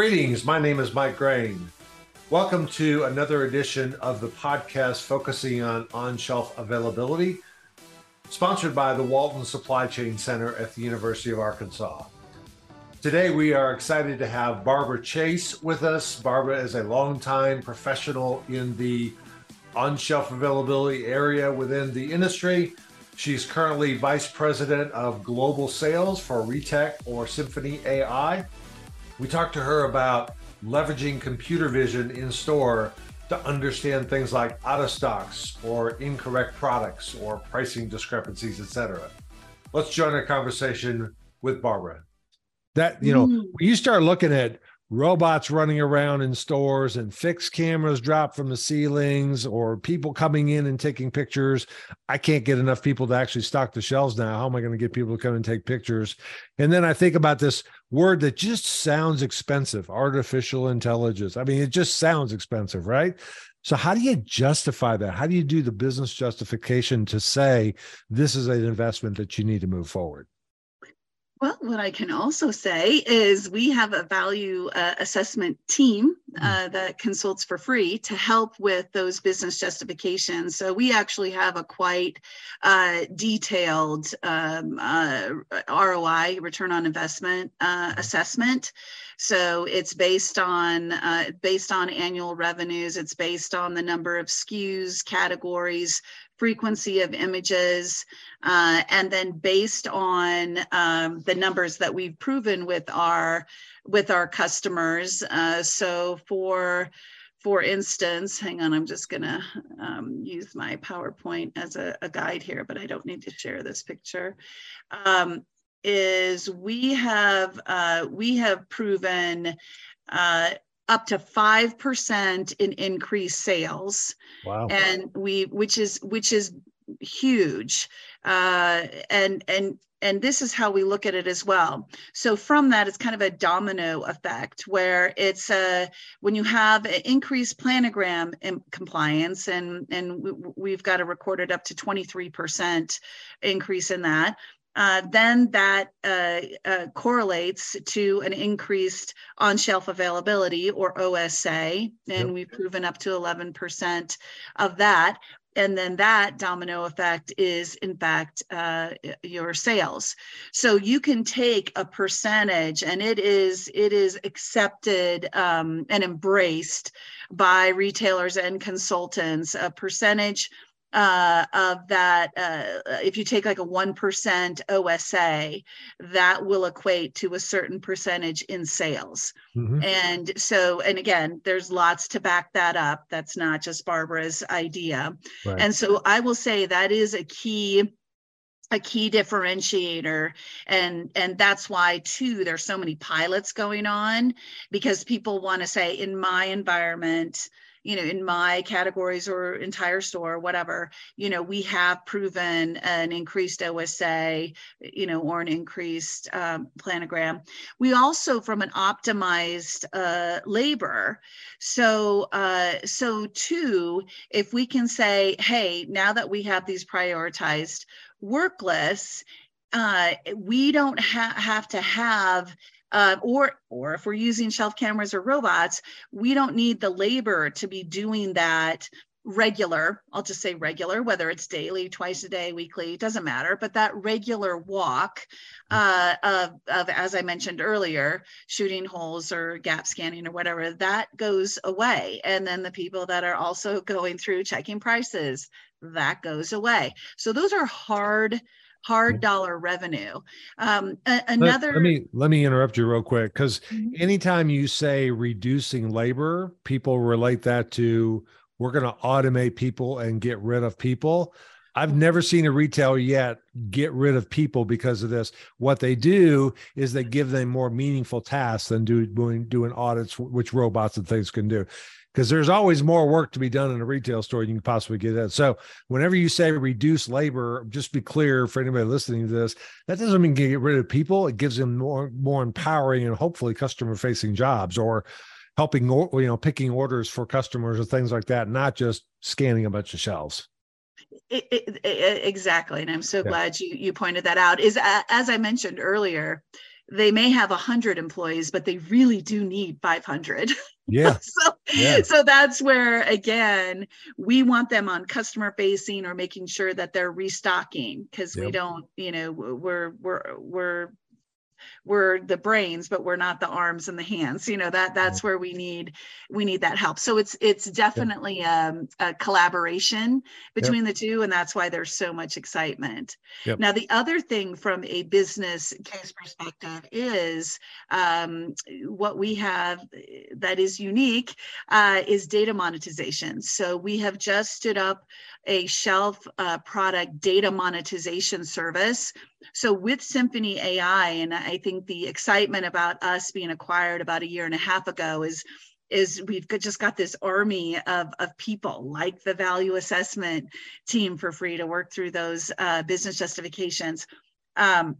Greetings. My name is Mike Graen. Welcome to another edition of the podcast focusing on on shelf availability, sponsored by the Walton Supply Chain Center at the University of Arkansas. Today, we are excited to have Barbara Chase with us. Barbara is a longtime professional in the on shelf availability area within the industry. She's currently Vice President of Global Sales for Retech or Symphony AI. We talked to her about leveraging computer vision in store to understand things like out of stocks or incorrect products or pricing discrepancies, etc. Let's join our conversation with Barbara. That, you know, mm. when you start looking at robots running around in stores and fixed cameras drop from the ceilings or people coming in and taking pictures. I can't get enough people to actually stock the shelves now. How am I going to get people to come and take pictures? And then I think about this word that just sounds expensive artificial intelligence. I mean, it just sounds expensive, right? So, how do you justify that? How do you do the business justification to say this is an investment that you need to move forward? Well, what I can also say is we have a value uh, assessment team hmm. uh, that consults for free to help with those business justifications. So we actually have a quite uh, detailed um, uh, ROI, return on investment uh, assessment. So it's based on uh, based on annual revenues. It's based on the number of SKUs, categories, frequency of images, uh, and then based on um, the numbers that we've proven with our with our customers. Uh, so for for instance, hang on, I'm just gonna um, use my PowerPoint as a, a, guide here, but I don't need to share this picture. Um, is we have uh, we have proven uh, up to 5% in increased sales. Wow. And we, which is, which is huge. Uh, and, and, and this is how we look at it as well. So from that, it's kind of a domino effect where it's uh, when you have increased planogram compliance, and and we've got a recorded up to 23% increase in that uh, then that uh, uh, correlates to an increased on shelf availability or OSA. And yep. we've proven up to 11% of that. And then that domino effect is, in fact, uh, your sales. So you can take a percentage, and it is it is accepted um, and embraced by retailers and consultants. A percentage uh, of that, uh, if you take like a 1% OSA, that will equate to a certain percentage in sales. Mm-hmm. And so, and again, there's lots to back that up. That's not just Barbara's idea. Right. And so I will say that is a key a key differentiator and and that's why too there's so many pilots going on because people want to say in my environment you know in my categories or entire store whatever you know we have proven an increased osa you know or an increased um, planogram. We also from an optimized uh, labor. So uh, so too if we can say hey now that we have these prioritized work lists uh, we don't ha- have to have uh, or or if we're using shelf cameras or robots, we don't need the labor to be doing that regular i'll just say regular whether it's daily twice a day weekly doesn't matter but that regular walk uh, of, of as i mentioned earlier shooting holes or gap scanning or whatever that goes away. And then the people that are also going through checking prices that goes away. So those are hard hard dollar revenue. Um, a- another. Let, let, me let me interrupt you real quick because mm-hmm. anytime you say reducing labor, people relate that to we're going to automate people and get rid of people. I've never seen a retailer yet get rid of people because of this. What they do is they give them more meaningful tasks than do, doing doing audits, which robots and things can do because there's always more work to be done in a retail store you can possibly get at. So whenever you say reduce labor, just be clear for anybody listening to this, that doesn't mean get rid of people. It gives them more more empowering and hopefully customer facing jobs or helping you know picking orders for customers or things like that, not just scanning a bunch of shelves. It, it, it, exactly, and I'm so yeah. glad you you pointed that out. Is uh, as I mentioned earlier, they may have 100 employees but they really do need 500 yeah so yeah. so that's where again we want them on customer facing or making sure that they're restocking because yep. we don't you know we're we're we're we're the brains but we're not the arms and the hands. You know that that's where we need we need that help. So it's it's definitely um, a collaboration between yep. the two and that's why there's so much excitement. Yep. now the other thing from a business case perspective is um, what we have that is unique uh, is data monetization. So we have just stood up a shelf uh, product data monetization service so with Symphony AI, and I think the excitement about us being acquired about a year and a half ago is is we've just got this army of, of people like the value assessment team for free to work through those uh, business justifications. Um,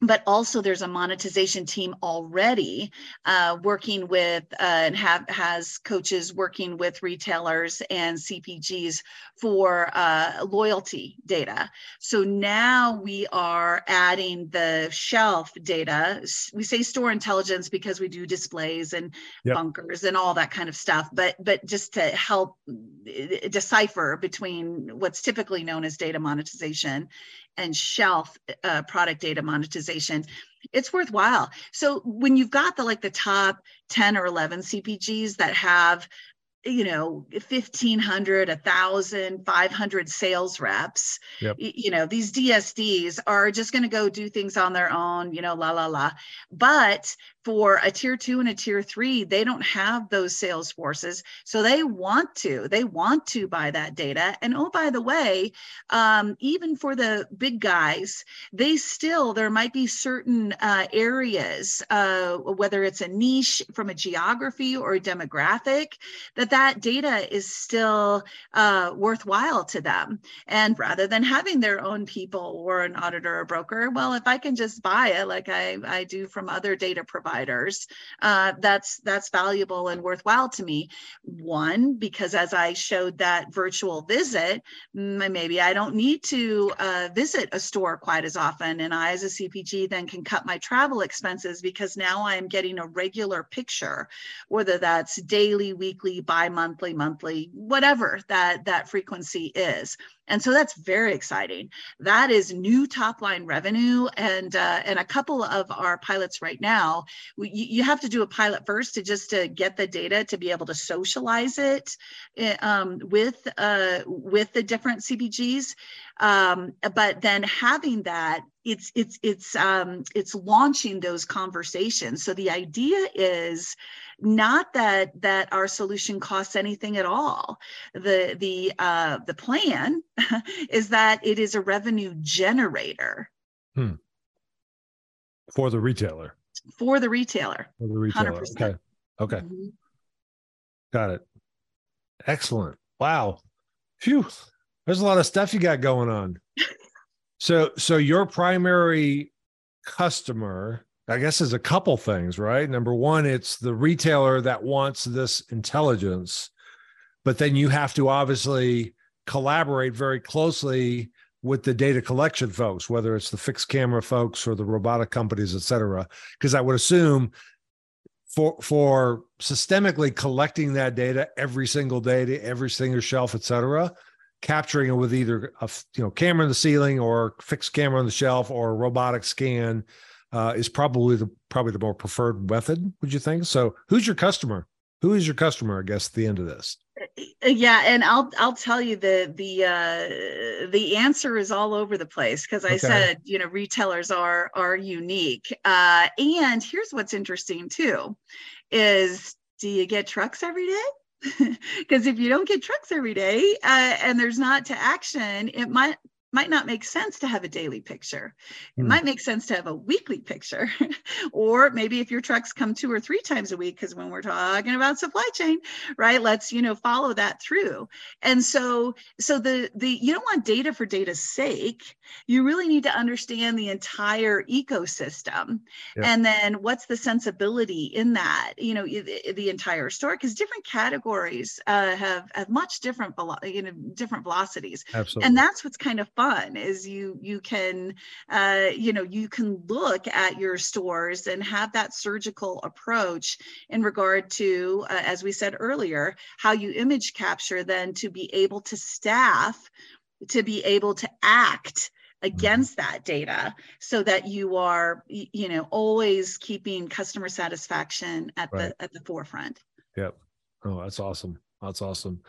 but also there's a monetization team already uh, working with uh, and have has coaches working with retailers and cpgs for uh, loyalty data so now we are adding the shelf data we say store intelligence because we do displays and yep. bunkers and all that kind of stuff but but just to help uh, decipher between what's typically known as data monetization and shelf uh, product data monetization it's worthwhile so when you've got the like the top 10 or 11 cpgs that have you know 1500 1000 500 sales reps yep. you know these dsds are just going to go do things on their own you know la la la but for a tier two and a tier three they don't have those sales forces. So they want to they want to buy that data. And oh by the way um, even for the big guys they still there might be certain uh, areas uh, whether it's a niche from a geography or a demographic that that data is still uh, worthwhile to them. And rather than having their own people or an auditor or broker well if i can just buy it like i, I do from other data providers providers, uh, that's that's valuable and worthwhile to me. One, because as I showed that virtual visit, maybe I don't need to uh, visit a store quite as often, and I, as a CPG, then can cut my travel expenses because now I am getting a regular picture, whether that's daily, weekly, bi-monthly, monthly, whatever that that frequency is. And so that's very exciting. That is new top line revenue. And, uh, and a couple of our pilots right now, we, you have to do a pilot first to just to get the data to be able to socialize it eh, um, with, uh, with the different CPGs. Um, but then having that it's it's it's um, it's launching those conversations. So the idea is not that that our solution costs anything at all. The the uh, the plan is that it is a revenue generator. Hmm. for the retailer. For the retailer. For the retailer. 100%. okay. Okay. Mm-hmm. got it. Excellent. Wow. Phew. There's a lot of stuff you got going on so so your primary customer I guess is a couple things, right? Number one, it's the retailer that wants this intelligence, but then you have to obviously collaborate very closely with the data collection folks, whether it's the fixed camera folks or the robotic companies, et cetera. Because I would assume for for systemically collecting that data every single day, to every single shelf, et cetera, capturing it with either a you know camera in the ceiling or fixed camera on the shelf or a robotic scan uh, is probably the probably the more preferred method. Would you think? So, who's your customer? Who is your customer? I guess at the end of this. Uh, yeah, and I'll I'll tell you the the uh, the answer is all over the place because I okay. said you know retailers are are unique. Uh, and here's what's interesting too, is do you get trucks every day? because if you don't get trucks every day uh, and there's not to action it might might not make sense to have a daily picture. It mm. might make sense to have a weekly picture. or maybe if your trucks come two or three times a week, because when we're talking about supply chain, right, let's, you know, follow that through. And so, so the the you don't want data for data's sake. You really need to understand the entire ecosystem. Yep. And then what's the sensibility in that, you know, the, the entire store, because different categories uh, have have much different, you know, different velocities. Absolutely. And that's what's kind of fun fun is you you can uh, you know you can look at your stores and have that surgical approach in regard to uh, as we said earlier how you image capture then to be able to staff to be able to act Mm-hmm. against that data so that you are you know always keeping customer satisfaction at right. the at the forefront yep oh that's awesome that's awesome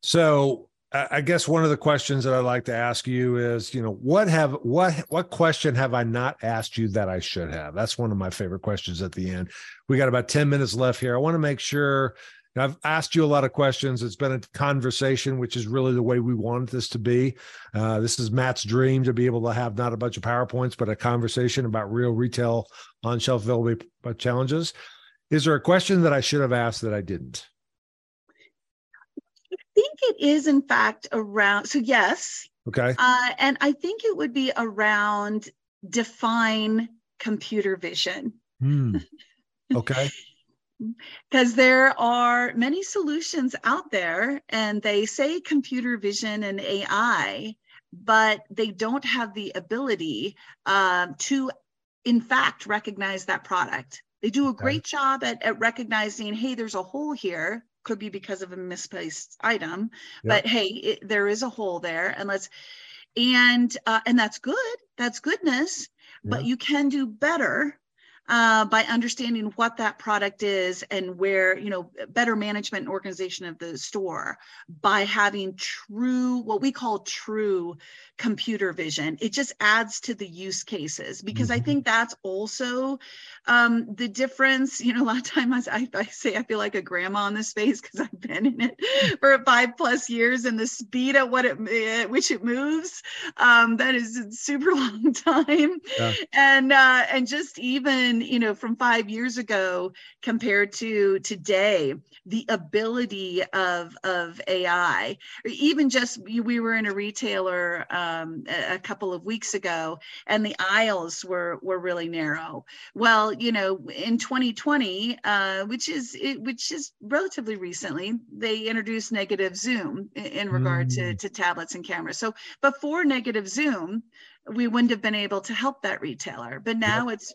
so I guess one of the questions that I'd like to ask you is, you know, what have what what question have I not asked you that I should have? That's one of my favorite questions at the end. We got about 10 minutes left here. I want to make sure I've asked you a lot of questions. It's been a conversation, which is really the way we wanted this to be. Uh, this is Matt's dream to be able to have not a bunch of PowerPoints, but a conversation about real retail on shelf availability challenges. Is there a question that I should have asked that I didn't? I think it is, in fact, around. So, yes. Okay. Uh, and I think it would be around define computer vision. Hmm. Okay. because there are many solutions out there and they say computer vision and ai but they don't have the ability um, to in fact recognize that product they do a great okay. job at, at recognizing hey there's a hole here could be because of a misplaced item yep. but hey it, there is a hole there and let's and uh, and that's good that's goodness but you can do better uh, by understanding what that product is and where, you know, better management and organization of the store by having true, what we call true computer vision. It just adds to the use cases because mm-hmm. I think that's also um, the difference. You know, a lot of times I, I say I feel like a grandma in this space because I've been in it for five plus years and the speed at what it at which it moves, um, that is a super long time. Yeah. And uh, and just even you know from five years ago compared to today, the ability of of AI, or even just we were in a retailer. Um, um, a, couple of weeks ago, and the aisles were were really narrow. Well, you know, in 2020, uh, which is which is relatively recently, they introduced negative zoom in, in regard mm. to, to tablets and cameras. So before negative zoom, we wouldn't have been able to help that retailer, but now yep. it's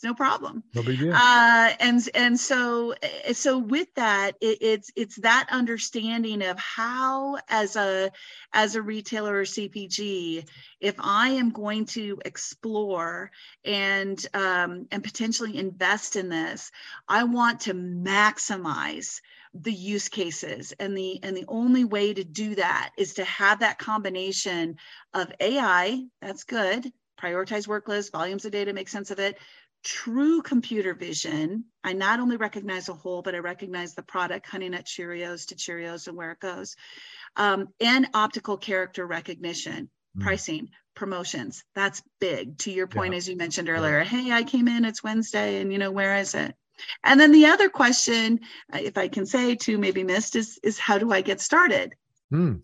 it's no problem. No big deal. Uh, and and so eh, so with that, it, it's it's that understanding of how as a as a retailer or CPG, if I am going to explore and um, and potentially invest in this, I want to maximize the use cases and the and the only way to do that is to have that combination of ai that's good prioritize workloads volumes of data make sense of it true computer vision, I not only recognize a hole, but I recognize the product, Honey Nut Cheerios to Cheerios and where it goes, um, and optical character recognition, mm. pricing, promotions. That's big. To your point, yeah. as you mentioned earlier, yeah. hey, I came in, it's Wednesday, and you know, where is it? And then the other question, uh, if I can say too, maybe missed, is is how do I get started? Mm.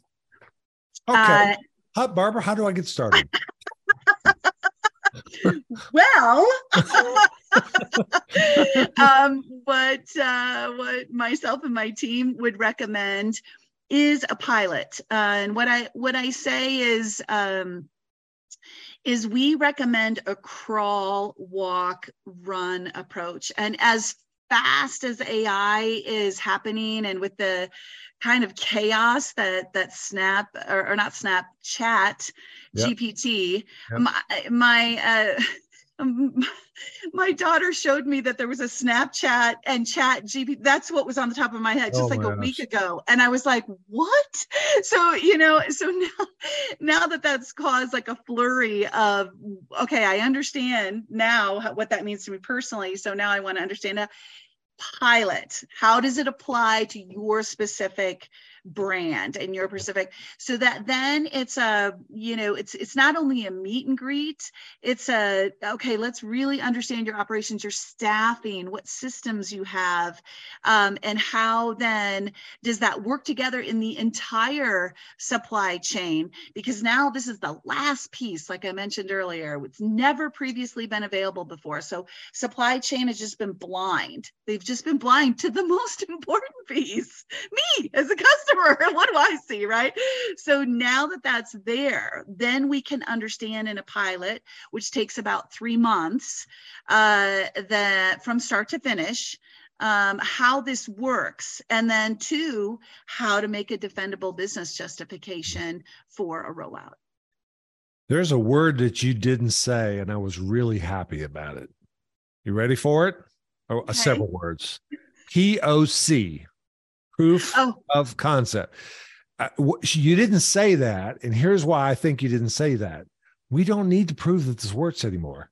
Okay. Uh, how, Barbara, how do I get started? well, um, what uh, what myself and my team would recommend is a pilot. Uh, and what I what I say is um, is we recommend a crawl, walk, run approach. And as fast as AI is happening and with the kind of chaos that that Snap or, or not Snap Chat yep. GPT, yep. my my uh, Um, my daughter showed me that there was a Snapchat and Chat GPT. That's what was on the top of my head just oh like a gosh. week ago, and I was like, "What?" So you know, so now now that that's caused like a flurry of okay, I understand now what that means to me personally. So now I want to understand now pilot how does it apply to your specific brand and your specific so that then it's a you know it's it's not only a meet and greet it's a okay let's really understand your operations your staffing what systems you have um, and how then does that work together in the entire supply chain? Because now this is the last piece like i mentioned earlier it's never previously been available before. So supply chain has just been blind. They've just been blind to the most important piece me as a customer what do I see? Right. So now that that's there, then we can understand in a pilot, which takes about three months, uh, that from start to finish, um, how this works, and then two, how to make a defendable business justification for a rollout. There's a word that you didn't say, and I was really happy about it. You ready for it? Oh, okay. several words. POC, proof oh. of concept. Uh, you didn't say that, and here's why I think you didn't say that. We don't need to prove that this works anymore.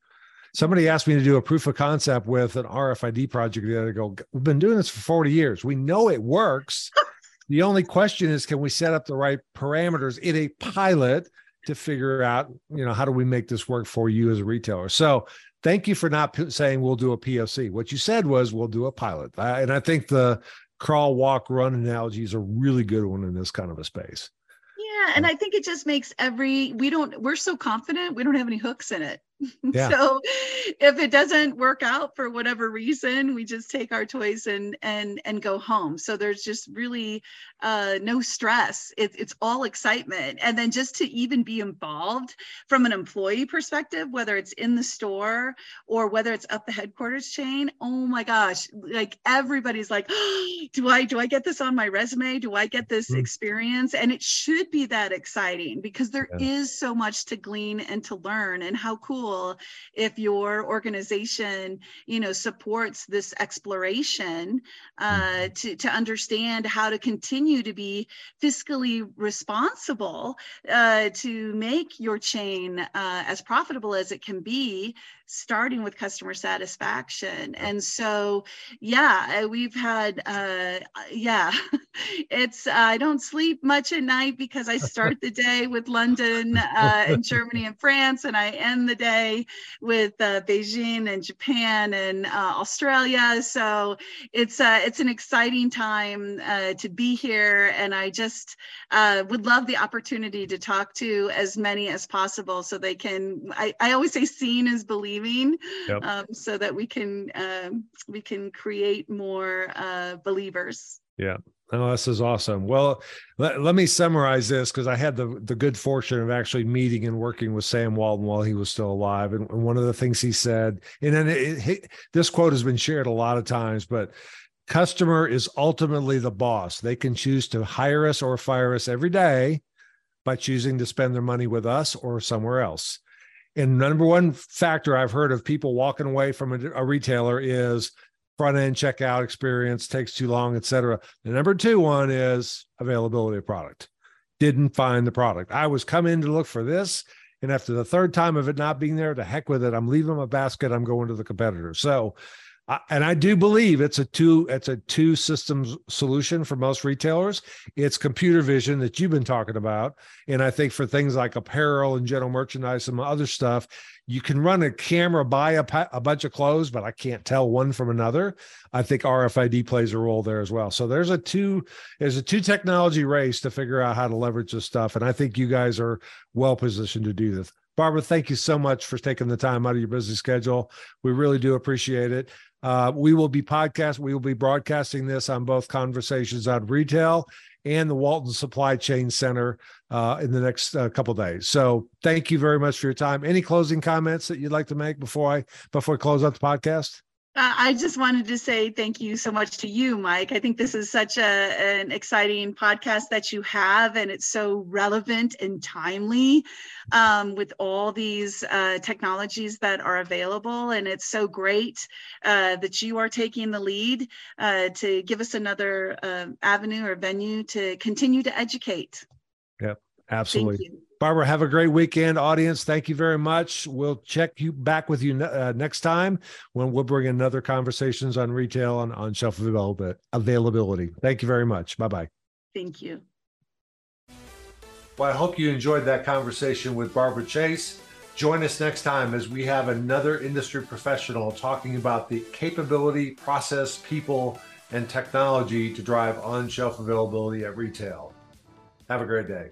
Somebody asked me to do a proof of concept with an RFID project the other go. We've been doing this for 40 years. We know it works. the only question is, can we set up the right parameters in a pilot to figure out, you know, how do we make this work for you as a retailer? So thank you for not saying we'll do a POC. What you said was we'll do a pilot. and I think the crawl, walk, run analogy is a really good one in this kind of a space. Yeah. And I think it just makes every, we don't, we're so confident, we don't have any hooks in it. Yeah. so if it doesn't work out for whatever reason, we just take our toys and and and go home. So there's just really uh, no stress. It, it's all excitement, and then just to even be involved from an employee perspective, whether it's in the store or whether it's up the headquarters chain. Oh my gosh! Like everybody's like, oh, do I do I get this on my resume? Do I get this mm. experience? And it should be that exciting because there yeah. is so much to glean and to learn, and how cool if your organization you know supports this exploration uh, mm-hmm. to, to understand how to continue to be fiscally responsible uh, to make your chain uh, as profitable as it can be starting with customer satisfaction. And so yeah we've had uh yeah it's uh, i don't sleep much at night because i start the day with london uh and germany and france and i end the day with uh, beijing and japan and uh, australia. So it's uh it's an exciting time uh to be here and i just uh would love the opportunity to talk to as many as possible so they can i, I always say seeing is believing believing yep. um, so that we can um, we can create more uh, believers yeah Oh, this is awesome. Well, let, let me summarize this because I had the, the good fortune of actually meeting and working with Sam Walton while he was still alive. And, and one of the things he said, and then it, it, this quote has been shared a lot of times, but customer is ultimately the boss. They can choose to hire us or fire us every day by choosing to spend their money with us or somewhere else. And number one factor I've heard of people walking away from a, a retailer is front end checkout experience takes too long, et cetera. The number two one is availability of product. Didn't find the product. I was coming to look for this. And after the third time of it not being there, to heck with it. I'm leaving my basket. I'm going to the competitor. So and I do believe it's a two it's a two systems solution for most retailers. It's computer vision that you've been talking about, and I think for things like apparel and general merchandise and other stuff, you can run a camera by a, a bunch of clothes, but I can't tell one from another. I think RFID plays a role there as well. So there's a two there's a two technology race to figure out how to leverage this stuff, and I think you guys are well positioned to do this. Barbara, thank you so much for taking the time out of your busy schedule. We really do appreciate it. Uh, we will be podcast. We will be broadcasting this on both Conversations on Retail and the Walton Supply Chain Center uh, in the next uh, couple days. So, thank you very much for your time. Any closing comments that you'd like to make before I before I close out the podcast? Uh, I just wanted to say thank you so much to you, Mike. I think this is such a, an exciting podcast that you have, and it's so relevant and timely um, with all these uh, technologies that are available. And it's so great uh, that you are taking the lead uh, to give us another uh, avenue or venue to continue to educate. Yep, absolutely. Barbara, have a great weekend, audience. Thank you very much. We'll check you back with you uh, next time when we'll bring another conversations on retail and on shelf availability. Thank you very much. Bye bye. Thank you. Well, I hope you enjoyed that conversation with Barbara Chase. Join us next time as we have another industry professional talking about the capability, process, people, and technology to drive on shelf availability at retail. Have a great day.